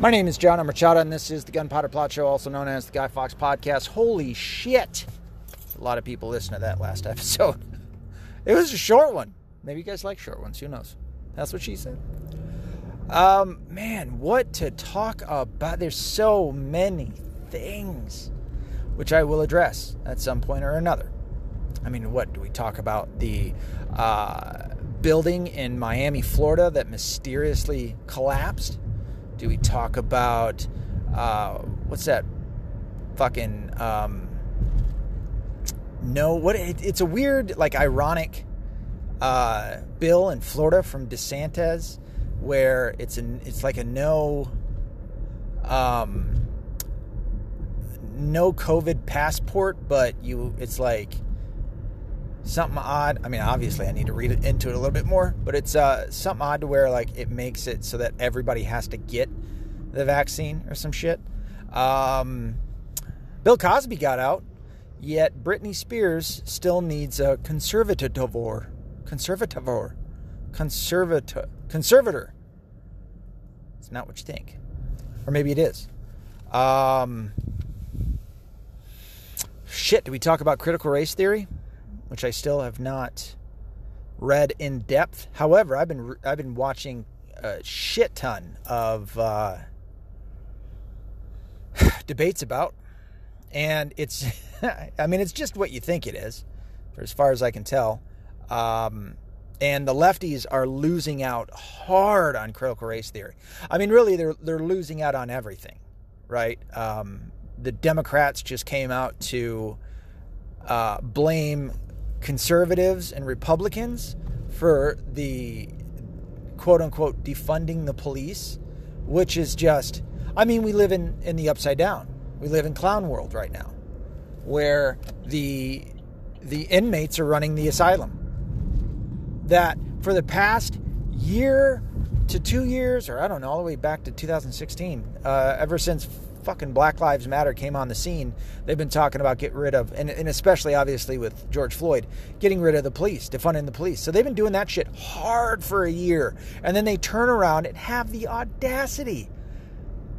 My name is John Amorchata, and this is the Gunpowder Plot Show, also known as the Guy Fawkes Podcast. Holy shit! A lot of people listened to that last episode. It was a short one. Maybe you guys like short ones. Who knows? That's what she said. Um, man, what to talk about? There's so many things, which I will address at some point or another. I mean, what do we talk about? The uh, building in Miami, Florida that mysteriously collapsed? Do we talk about uh, what's that fucking um, no? What it, it's a weird, like, ironic uh, bill in Florida from DeSantis where it's an it's like a no um no COVID passport, but you it's like something odd. I mean, obviously, I need to read into it a little bit more, but it's uh, something odd to where like it makes it so that everybody has to get the vaccine or some shit. Um, Bill Cosby got out, yet Britney Spears still needs a conservativor, conservativor, conservator, conservator. It's not what you think, or maybe it is. Um, shit. Do we talk about critical race theory? Which I still have not read in depth. However, I've been I've been watching a shit ton of uh, debates about, and it's I mean it's just what you think it is, as far as I can tell. Um, and the lefties are losing out hard on critical race theory. I mean, really, they're they're losing out on everything, right? Um, the Democrats just came out to uh, blame conservatives and Republicans for the quote unquote defunding the police, which is just, I mean, we live in, in the upside down. We live in clown world right now, where the the inmates are running the asylum. That for the past year to two years, or I don't know, all the way back to 2016, uh, ever since fucking Black Lives Matter came on the scene, they've been talking about getting rid of, and, and especially obviously with George Floyd, getting rid of the police, defunding the police. So they've been doing that shit hard for a year. And then they turn around and have the audacity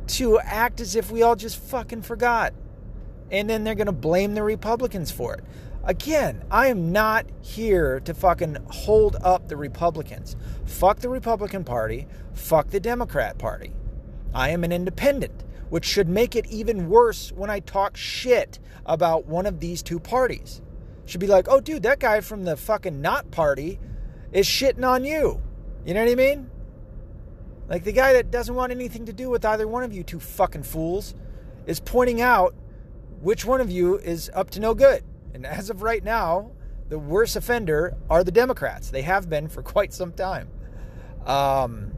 to act as if we all just fucking forgot. And then they're going to blame the Republicans for it. Again, I am not here to fucking hold up the Republicans. Fuck the Republican Party. Fuck the Democrat Party. I am an independent which should make it even worse when I talk shit about one of these two parties. Should be like, oh, dude, that guy from the fucking not party is shitting on you. You know what I mean? Like the guy that doesn't want anything to do with either one of you two fucking fools is pointing out which one of you is up to no good. And as of right now, the worst offender are the Democrats. They have been for quite some time. Um,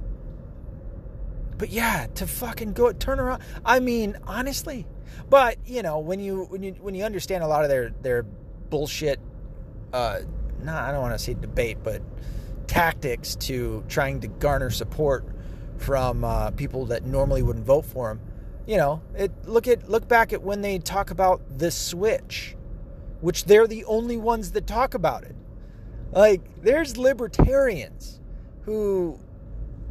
but yeah, to fucking go turn around. I mean, honestly. But you know, when you when you when you understand a lot of their their bullshit, uh, nah, I don't want to say debate, but tactics to trying to garner support from uh, people that normally wouldn't vote for them. You know, it look at look back at when they talk about the switch, which they're the only ones that talk about it. Like, there's libertarians who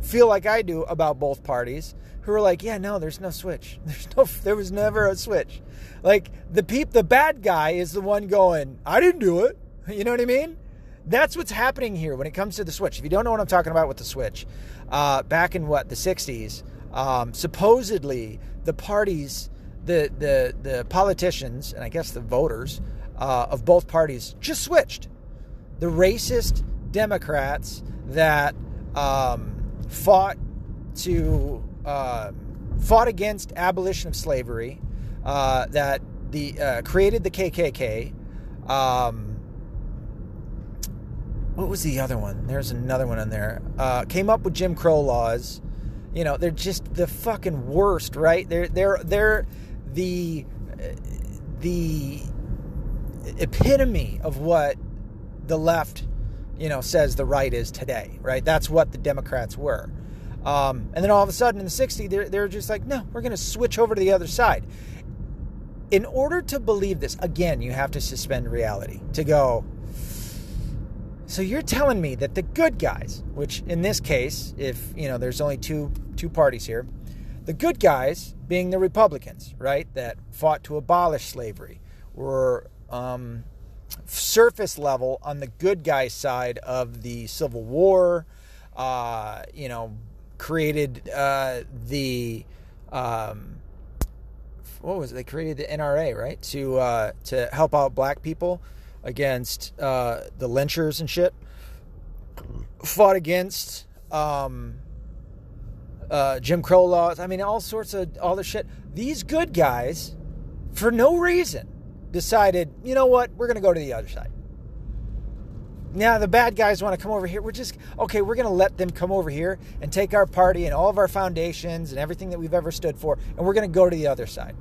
feel like I do about both parties who are like, yeah, no, there's no switch. There's no, there was never a switch. Like the peep, the bad guy is the one going, I didn't do it. You know what I mean? That's what's happening here when it comes to the switch. If you don't know what I'm talking about with the switch, uh, back in what the '60s, um, supposedly the parties, the the the politicians, and I guess the voters uh, of both parties just switched. The racist Democrats that um, fought to uh, fought against abolition of slavery, uh, that the uh, created the KKK. Um, what was the other one? There's another one in there. Uh, came up with Jim Crow laws. You know, they're just the fucking worst, right? They're they're they're the the epitome of what the left you know, says the right is today, right? That's what the Democrats were. Um, and then all of a sudden in the 60s, they're, they're just like, no, we're going to switch over to the other side. In order to believe this, again, you have to suspend reality to go, so you're telling me that the good guys, which in this case, if, you know, there's only two, two parties here, The good guys being the Republicans, right, that fought to abolish slavery, were um, surface level on the good guy side of the Civil War, uh, you know, created uh, the. Um, what was it? They created the NRA, right, to uh, to help out black people against uh, the lynchers and shit. Fought against um, uh, Jim Crow laws. I mean, all sorts of all the shit. These good guys, for no reason, decided, you know what, we're going to go to the other side. Now the bad guys want to come over here. We're just okay. We're going to let them come over here and take our party and all of our foundations and everything that we've ever stood for, and we're going to go to the other side.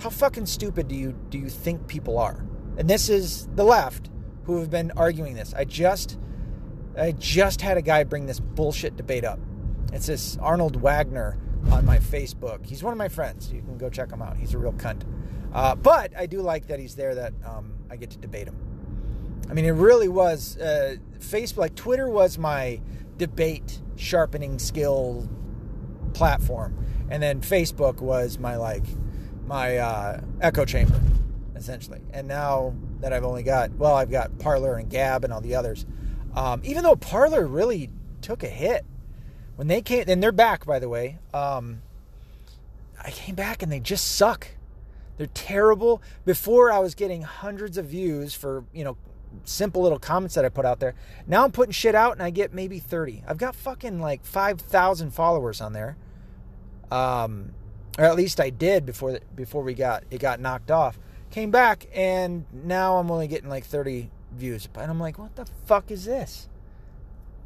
How fucking stupid do you do you think people are? And this is the left who have been arguing this. I just I just had a guy bring this bullshit debate up. It's this Arnold Wagner on my Facebook. He's one of my friends. You can go check him out. He's a real cunt. Uh, but I do like that he's there. That um, I get to debate him. I mean, it really was uh, Facebook. Like Twitter was my debate sharpening skill platform, and then Facebook was my like my uh, echo chamber, essentially. And now that I've only got well, I've got Parler and Gab and all the others. Um, even though Parler really took a hit when they came, and they're back by the way. Um, I came back and they just suck. They're terrible. Before I was getting hundreds of views for, you know, simple little comments that I put out there. Now I'm putting shit out and I get maybe 30. I've got fucking like 5,000 followers on there. Um, or at least I did before before we got it got knocked off. Came back and now I'm only getting like 30 views. And I'm like, what the fuck is this?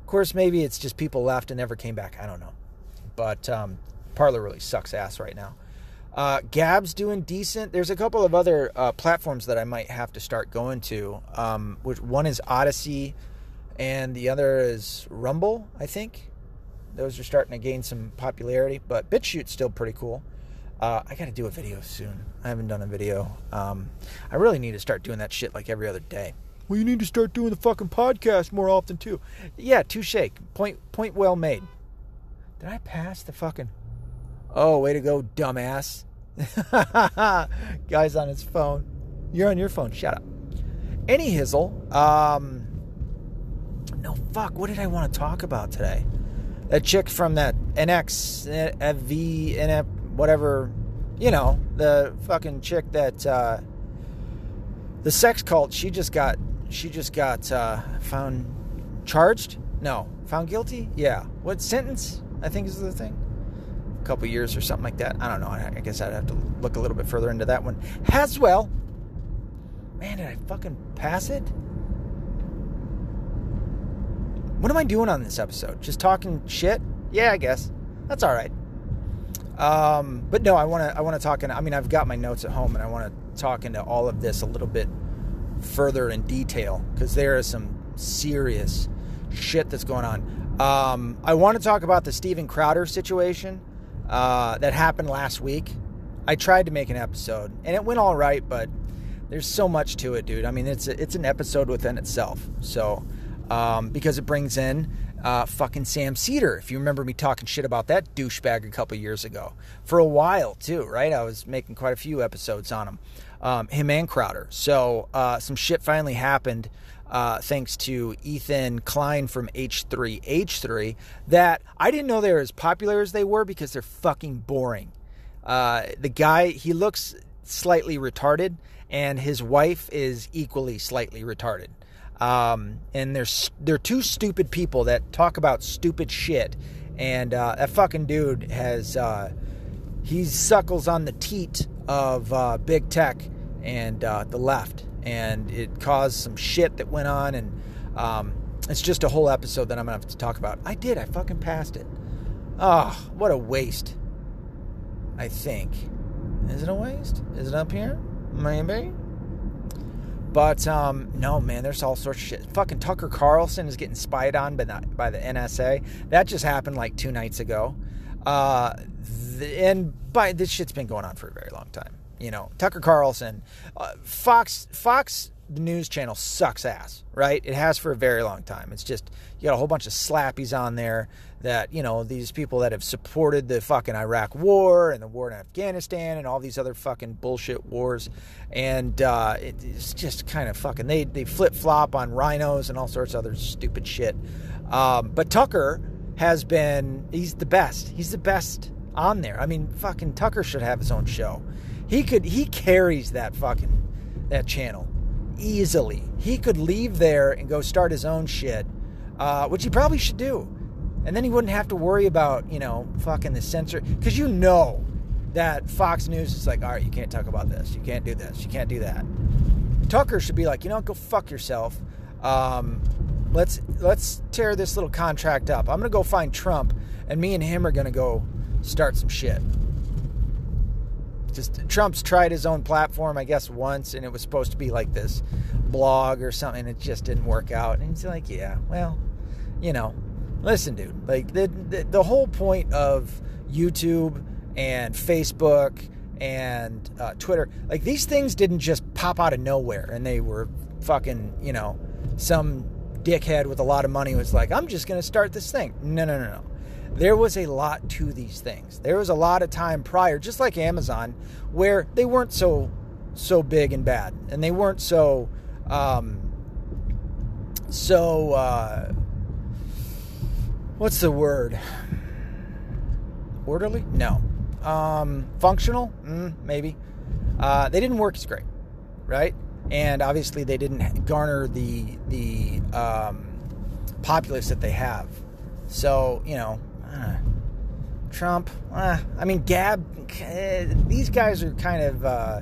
Of course, maybe it's just people left and never came back. I don't know. But um, Parler really sucks ass right now. Uh, Gab's doing decent. There's a couple of other uh, platforms that I might have to start going to. Um, which one is Odysee, and the other is Rumble. I think those are starting to gain some popularity. But BitChute's still pretty cool. Uh, I got to do a video soon. I haven't done a video. Um, I really need to start doing that shit like every other day. Well, you need to start doing the fucking podcast more often too. Yeah, touche. Point point well made. Did I pass the fucking? Oh, way to go, dumbass. Guy's on his phone. You're on your phone. Shut up. Any hizzle. Um, no, fuck. What did I want to talk about today? That chick from that NX, FV, NF, whatever. You know, the fucking chick that, uh, the sex cult, she just got, she just got, uh, found charged? No. Found guilty? Yeah. What sentence? I think is the thing couple years or something like that. I don't know. I guess I'd have to look a little bit further into that one. Haswell. Man, did I fucking pass it? What am I doing on this episode? Just talking shit? Yeah, I guess. That's all right. Um, but no, I want to I want to talk in I mean, I've got my notes at home and I want to talk into all of this a little bit further in detail cuz there is some serious shit that's going on. Um, I want to talk about the Steven Crowder situation uh, that happened last week. I tried to make an episode and it went all right, but there's so much to it, dude. I mean, it's a, it's an episode within itself. So um, because it brings in uh, fucking Sam Seder. If you remember me talking shit about that douchebag a couple years ago, for a while too, right? I was making quite a few episodes on him, um, him and Crowder. So uh, some shit finally happened uh, thanks to Ethan Klein from H3 H3 that I didn't know they were as popular as they were because they're fucking boring. Uh, the guy, he looks slightly retarded, and his wife is equally slightly retarded. Um, and they're they're two stupid people that talk about stupid shit. And uh, that fucking dude has uh, he suckles on the teat of uh, big tech and uh, the left and it caused some shit that went on, and um, it's just a whole episode that I'm gonna have to talk about. I did, I fucking passed it. Oh, what a waste. I think. Is it a waste? Is it up here? Maybe. But um, no, man, there's all sorts of shit. Fucking Tucker Carlson is getting spied on by the, by the NSA. That just happened like two nights ago. Uh, the, and by this shit's been going on for a very long time. You know, Tucker Carlson, uh, Fox, Fox the news channel sucks ass, right? It has for a very long time. It's just you got a whole bunch of slappies on there that you know these people that have supported the fucking Iraq War and the war in Afghanistan and all these other fucking bullshit wars, and uh, it's just kind of fucking they they flip flop on RINOs and all sorts of other stupid shit. Um, but Tucker has been he's the best. He's the best on there. I mean, fucking Tucker should have his own show. He could he carries that fucking that channel easily. He could leave there and go start his own shit, uh, which he probably should do. And then he wouldn't have to worry about, you know, fucking the censor. Because you know that Fox News is like, all right, you can't talk about this. You can't do this. You can't do that. Tucker should be like, you know, go fuck yourself. Um, let's let's tear this little contract up. I'm gonna go find Trump, and me and him are gonna go start some shit just Trump's tried his own platform, I guess, once, and it was supposed to be like this blog or something. It just didn't work out. And he's like, yeah, well, you know, listen, dude, like the, the, the whole point of YouTube and Facebook and uh, Twitter, like these things didn't just pop out of nowhere and they were fucking, you know, some dickhead with a lot of money was like, I'm just going to start this thing. No, no, no, no there was a lot to these things. There was a lot of time prior, just like Amazon, where they weren't so so big and bad, and they weren't so um, so uh, what's the word? Orderly? No. Um, functional? Mm, maybe. Uh, they didn't work as great, right? And obviously, they didn't garner the the um, populace that they have. So you know, uh, Trump. Uh, I mean, Gab. Uh, these guys are kind of uh,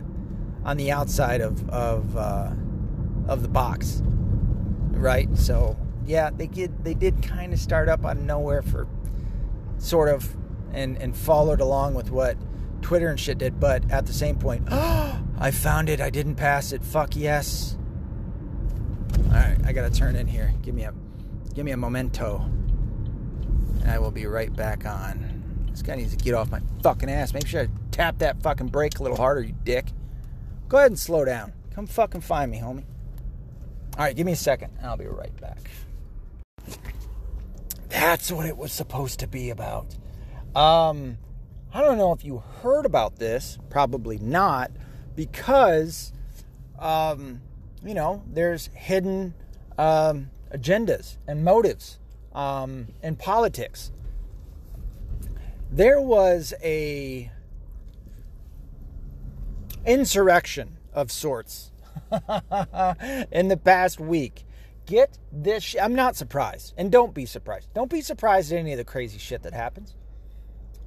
on the outside of of uh, of the box, right? So yeah, they did they did kind of start up out of nowhere for sort of and and followed along with what Twitter and shit did, but at the same point, oh, I found it. I didn't pass it. Fuck yes. All right, I gotta turn in here. Give me a give me a memento and I will be right back on. This guy needs to get off my fucking ass. Make sure I tap that fucking brake a little harder, you dick. Go ahead and slow down. Come fucking find me, homie. All right, give me a second, I'll be right back. That's what it was supposed to be about. Um, I don't know if you heard about this. Probably not, because, um, you know, there's hidden um, agendas and motives um, in politics. There was a insurrection of sorts in the past week. Get this. Sh- I'm not surprised, and don't be surprised. Don't be surprised at any of the crazy shit that happens.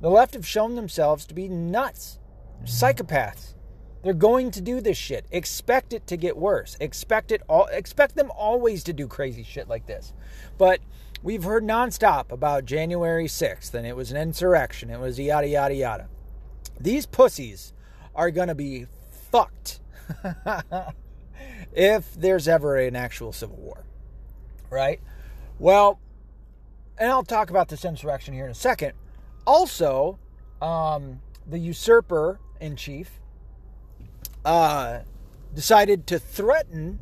The left have shown themselves to be nuts, psychopaths. They're going to do this shit. Expect it to get worse. Expect it all. Expect them always to do crazy shit like this. But we've heard nonstop about January 6th, and it was an insurrection. It was yada, yada, yada. These pussies are going to be fucked if there's ever an actual civil war. Right? Well, and I'll talk about this insurrection here in a second. Also, um, the usurper in chief uh, decided to threaten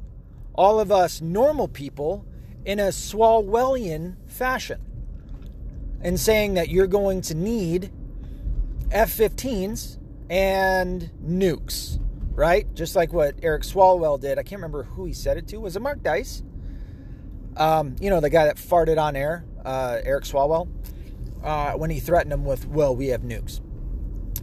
all of us normal people in a Swalwellian fashion and saying that you're going to need F 15s and nukes, right? Just like what Eric Swalwell did. I can't remember who he said it to. Was it Mark Dice? Um, you know, the guy that farted on air, uh, Eric Swalwell, uh, when he threatened him with, well, we have nukes.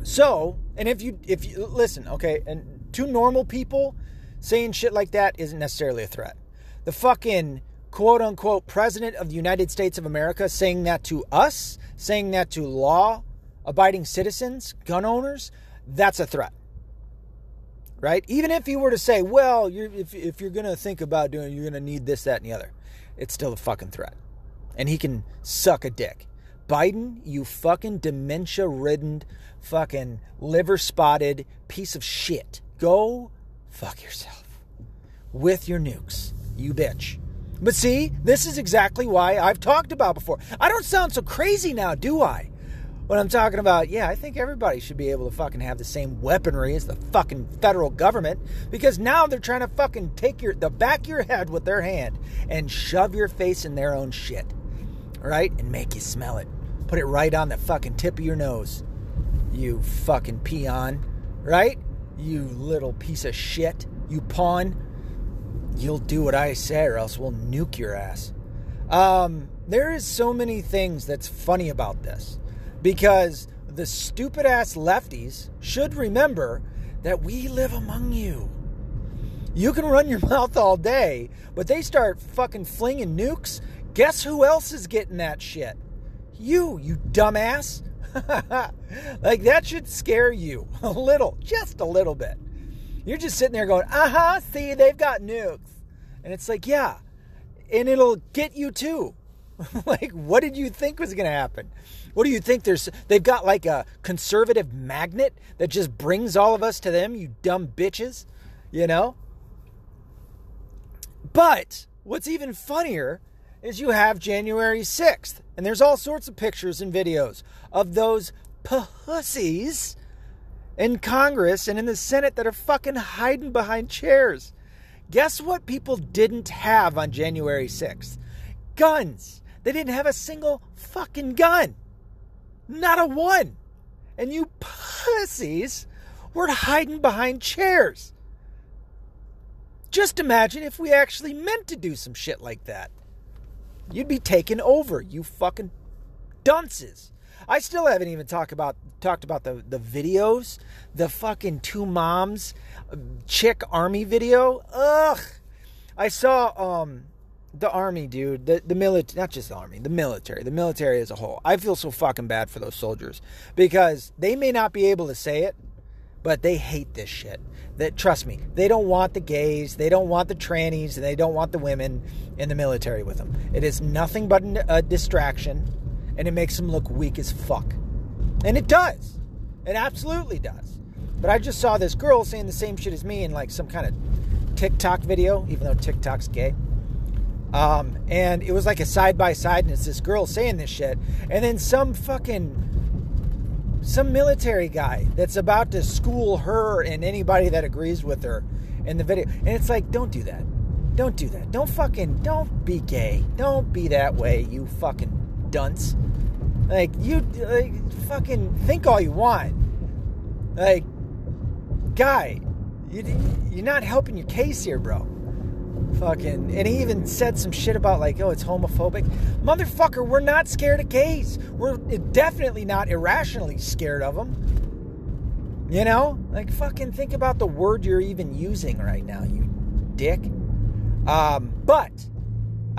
So, and if you, if you, listen, okay, and to normal people, saying shit like that isn't necessarily a threat. The fucking quote unquote president of the United States of America saying that to us, saying that to law abiding citizens, gun owners, that's a threat. Right? Even if you were to say, well, you're, if, if you're going to think about doing you're going to need this, that, and the other, it's still a fucking threat. And he can suck a dick. Biden, you fucking dementia ridden, fucking liver spotted piece of shit. Go fuck yourself with your nukes, you bitch. But see, this is exactly why I've talked about before. I don't sound so crazy now, do I? when I'm talking about, yeah, I think everybody should be able to fucking have the same weaponry as the fucking federal government because now they're trying to fucking take your the back of your head with their hand and shove your face in their own shit. Right? And make you smell it. Put it right on the fucking tip of your nose. You fucking peon. Right? You little piece of shit. You pawn. You'll do what I say or else we'll nuke your ass. Um, there is so many things that's funny about this because the stupid ass lefties should remember that we live among you. You can run your mouth all day, but they start fucking flinging nukes. Guess who else is getting that shit? You, you dumbass. like that should scare you a little, just a little bit. You're just sitting there going, uh huh, see, they've got nukes. And it's like, yeah, and it'll get you too. like, what did you think was going to happen? What do you think? There's they've got like a conservative magnet that just brings all of us to them. You dumb bitches, you know. But what's even funnier is you have January 6th, and there's all sorts of pictures and videos of those pussies in Congress and in the Senate that are fucking hiding behind chairs. Guess what people didn't have on January 6th? Guns. They didn't have a single fucking gun. Not a one. And you pussies were hiding behind chairs. Just imagine if we actually meant to do some shit like that. You'd be taken over, you fucking dunces. I still haven't even talked about talked about the, the videos, the fucking two moms chick army video. Ugh. I saw um the army, dude, the the military, not just the army, the military, the military as a whole. I feel so fucking bad for those soldiers because they may not be able to say it, but they hate this shit. That trust me, they don't want the gays, they don't want the trannies, and they don't want the women in the military with them. It is nothing but a distraction, and it makes them look weak as fuck. And it does. It absolutely does. But I just saw this girl saying the same shit as me in like some kind of TikTok video, even though TikTok's gay. Um, and it was like a side by side, and it's this girl saying this shit, and then some fucking some military guy that's about to school her and anybody that agrees with her in the video. And it's like, don't do that. Don't do that. Don't fucking don't be gay. Don't be that way, you fucking dunce. Like you like fucking think all you want. Like guy, you, you're not helping your case here, bro. Fucking, and he even said some shit about like, oh, it's homophobic. Motherfucker, we're not scared of gays. We're definitely not irrationally scared of them. You know, like fucking think about the word you're even using right now, you dick. Um, but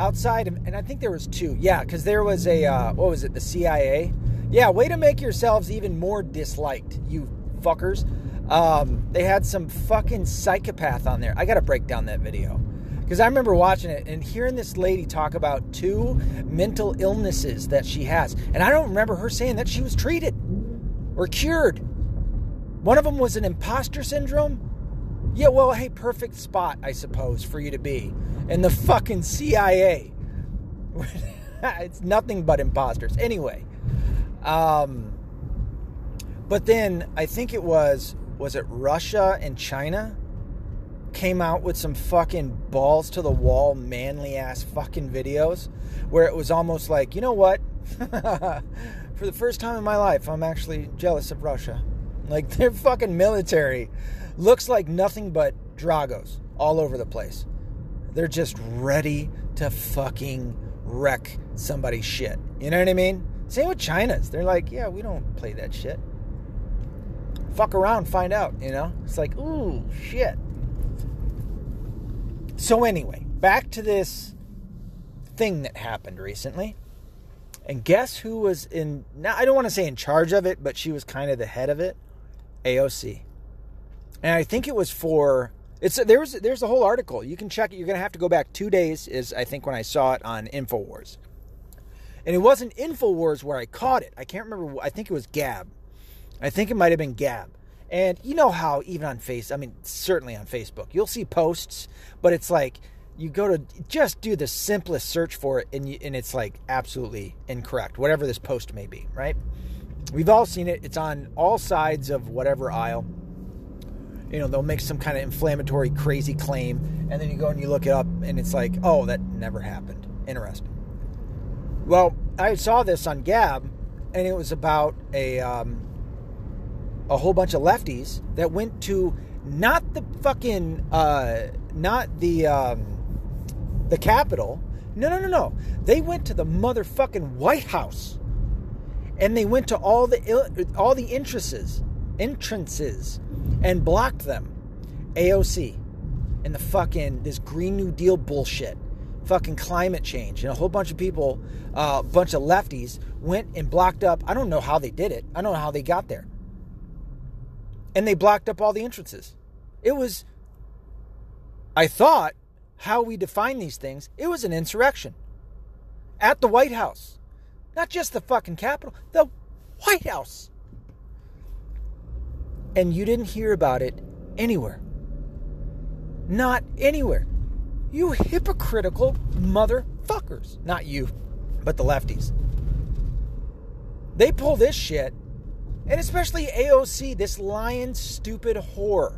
outside and I think there was two, yeah, because there was a uh, what was it, the CIA? Yeah, way to make yourselves even more disliked, you fuckers. Um, they had some fucking psychopath on there. I got to break down that video because I remember watching it and hearing this lady talk about two mental illnesses that she has. And I don't remember her saying that she was treated or cured. One of them was an imposter syndrome. Yeah, well, hey, perfect spot, I suppose, for you to be. in the fucking CIA. it's nothing but imposters. Anyway. Um, but then I think it was, was it Russia and China? came out with some fucking balls to the wall, manly ass fucking videos where it was almost like, you know what? For the first time in my life, I'm actually jealous of Russia. Like, their fucking military looks like nothing but Dragos all over the place. They're just ready to fucking wreck somebody's shit. You know what I mean? Same with China's. They're like, yeah, we don't play that shit. Fuck around, find out, you know? It's like, ooh, shit. So, anyway, back to this thing that happened recently. And guess who was in, now I don't want to say in charge of it, but she was kind of the head of it? AOC. And I think it was for, it's there's there's a whole article. You can check it. You're going to have to go back two days, is I think when I saw it on InfoWars. And it wasn't InfoWars where I caught it. I can't remember. I think it was Gab. I think it might have been Gab. And you know how even on face, I mean certainly on Facebook, you'll see posts, but it's like you go to just do the simplest search for it and you, and it's like absolutely incorrect, whatever this post may be, right? We've all seen it. It's on all sides of whatever aisle. You know, they'll make some kind of inflammatory, crazy claim, and then you go and you look it up, and it's like, oh, that never happened. Interesting. Well, I saw this on Gab, and it was about a um, a whole bunch of lefties that went to not the fucking uh, not the um, the Capitol. No, no, no, no. They went to the motherfucking White House, and they went to all the all the entrances, entrances, and blocked them. AOC, and the fucking this Green New Deal bullshit, fucking climate change, and a whole bunch of people, a uh, bunch of lefties went and blocked up. I don't know how they did it. I don't know how they got there. And they blocked up all the entrances. It was, I thought, how we define these things, it was an insurrection at the White House. Not just the fucking Capitol, the White House. And you didn't hear about it anywhere. Not anywhere. You hypocritical motherfuckers. Not you, but the lefties. They pull this shit, and especially AOC, this lying, stupid whore.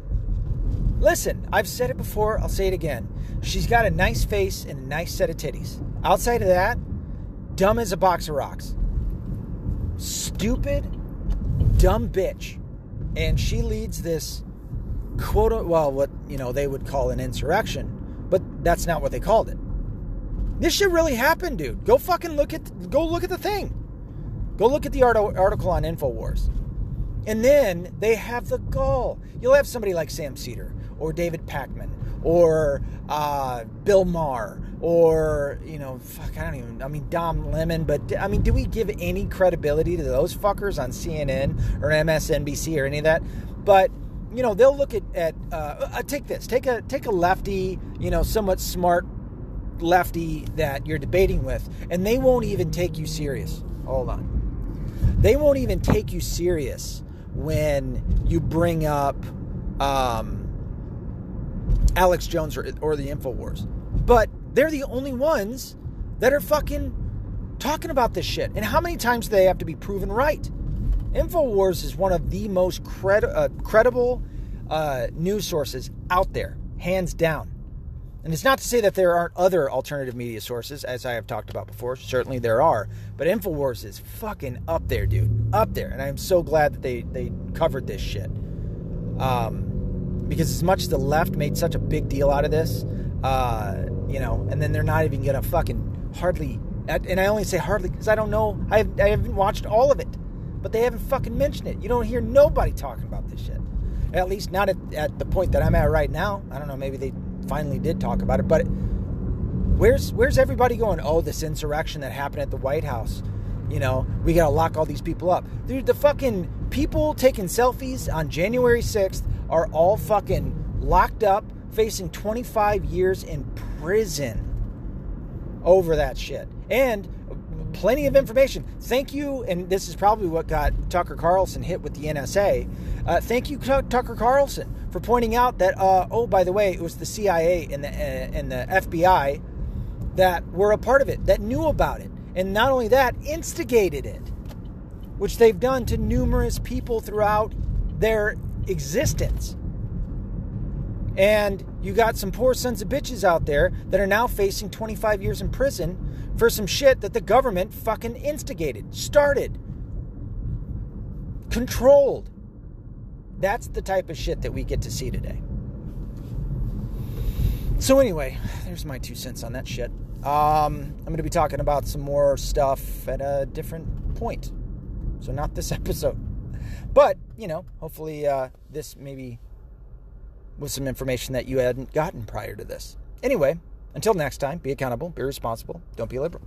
Listen, I've said it before, I'll say it again. She's got a nice face and a nice set of titties. Outside of that, dumb as a box of rocks. Stupid, dumb bitch. And she leads this quote, well, what, you know, they would call an insurrection, but that's not what they called it. This shit really happened, dude. Go fucking look at, go look at the thing. Go look at the article on InfoWars. And then they have the gall. You'll have somebody like Sam Seder or David Pakman or uh, Bill Maher or you know, fuck, I don't even. I mean, Don Lemon, but I mean, do we give any credibility to those fuckers on CNN or MSNBC or any of that? But you know, they'll look at at uh, uh, take this, take a take a lefty, you know, somewhat smart lefty that you're debating with, and they won't even take you serious. Hold on, they won't even take you serious when you bring up. Um, Alex Jones or, or the InfoWars. But they're the only ones that are fucking talking about this shit. And how many times do they have to be proven right? InfoWars is one of the most uh, credible uh, news sources out there, hands down. And it's not to say that there aren't other alternative media sources, as I have talked about before. Certainly there are. But InfoWars is fucking up there, dude. Up there. And I'm so glad that they, they covered this shit. Um, because as much as the left made such a big deal out of this, uh, you know, and then they're not even gonna fucking hardly, and I only say hardly because I don't know, I, have, I haven't watched all of it, but they haven't fucking mentioned it. You don't hear nobody talking about this shit. At least not at, at the point that I'm at right now. I don't know, maybe they finally did talk about it, but where's where's everybody going? Oh, this insurrection that happened at the White House. You know, we gotta lock all these people up. Dude, the fucking people taking selfies on January 6th are all fucking locked up, facing 25 years in prison over that shit. And plenty of information. Thank you, and this is probably what got Tucker Carlson hit with the NSA. Uh, thank you, Tucker Carlson, for pointing out that. Uh, oh, by the way, it was the CIA and the uh, and the FBI that were a part of it, that knew about it, and not only that, instigated it, which they've done to numerous people throughout their existence. And you got some poor sons of bitches out there that are now facing 25 years in prison for some shit that the government fucking instigated, started, controlled. That's the type of shit that we get to see today. So, anyway, there's my two cents on that shit. Um, I'm going to be talking about some more stuff at a different point. So, not this episode. But, you know, hopefully uh, this maybe was some information that you hadn't gotten prior to this. Anyway, until next time, be accountable, be responsible, don't be liberal.